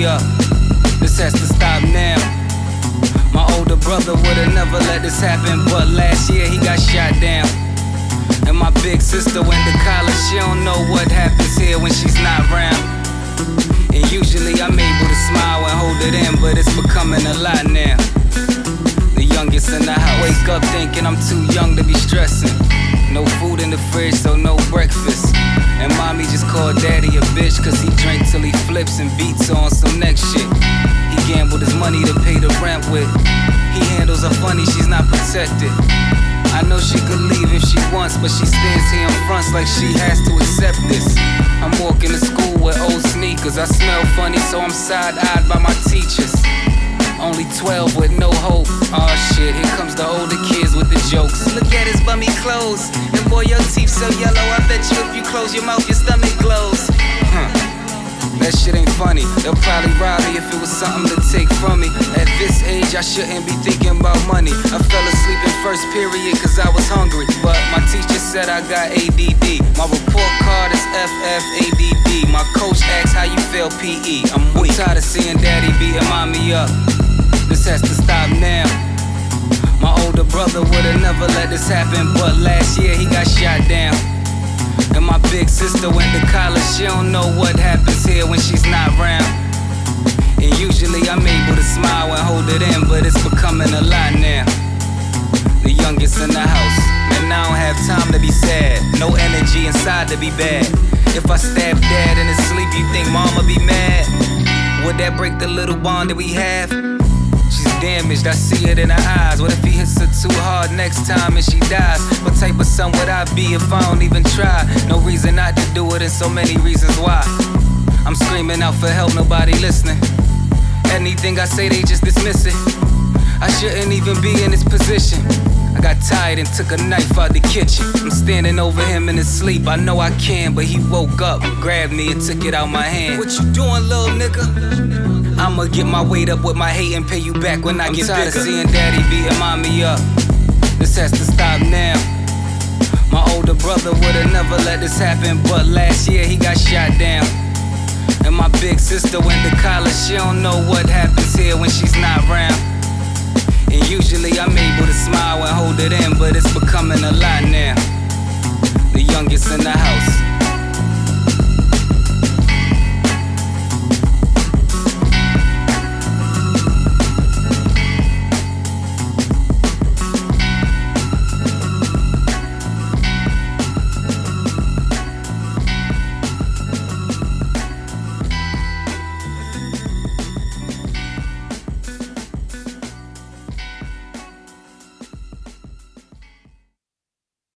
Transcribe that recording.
This has to stop now. My older brother would've never let this happen, but last year he got shot down. And my big sister went to college, she don't know what happens here when she's not around. And usually I'm able to smile and hold it in, but it's becoming a lot now. The youngest in the house. Wake up thinking I'm too young to be stressing. No food in the fridge, so no mommy just called daddy a bitch, cause he drink till he flips and beats on some next shit. He gambled his money to pay the rent with. He handles her funny, she's not protected. I know she could leave if she wants, but she stands here in front like she has to accept this. I'm walking to school with old sneakers. I smell funny, so I'm side eyed by my teachers. Only 12 with no hope. Oh shit, here comes the older kids with the jokes. Look at his bummy clothes. And boy, your teeth so yellow. I bet you if you close your mouth, your stomach glows. Huh. That shit ain't funny. They'll probably rob me if it was something to take from me. At this age, I shouldn't be thinking about money. I fell asleep in first period cause I was hungry. But my teacher said I got ADD. My report card is FFADD. My coach asks how you feel PE. I'm weak. I'm tired of seeing daddy beating mommy up. This has to stop now. My older brother would've never let this happen, but last year he got shot down. Sister went to college, she don't know what happens here when she's not around. And usually I'm able to smile and hold it in, but it's becoming a lot now. The youngest in the house, and I don't have time to be sad. No energy inside to be bad. If I stab dad in his sleep, you think mama be mad? Would that break the little bond that we have? She's damaged, I see it in her eyes. What if he hits her too hard next time and she dies? What type of son would I be if I don't even try? No to do it, and so many reasons why. I'm screaming out for help, nobody listening. Anything I say, they just dismiss it. I shouldn't even be in this position. I got tired and took a knife out the kitchen. I'm standing over him in his sleep. I know I can, but he woke up, grabbed me, and took it out my hand. What you doing, little nigga? I'ma get my weight up with my hate and pay you back when I I'm get tired bigger. of seeing daddy beating mommy up. This has to stop now. Older brother would've never let this happen, but last year he got shot down. And my big sister went to college, she don't know what happens here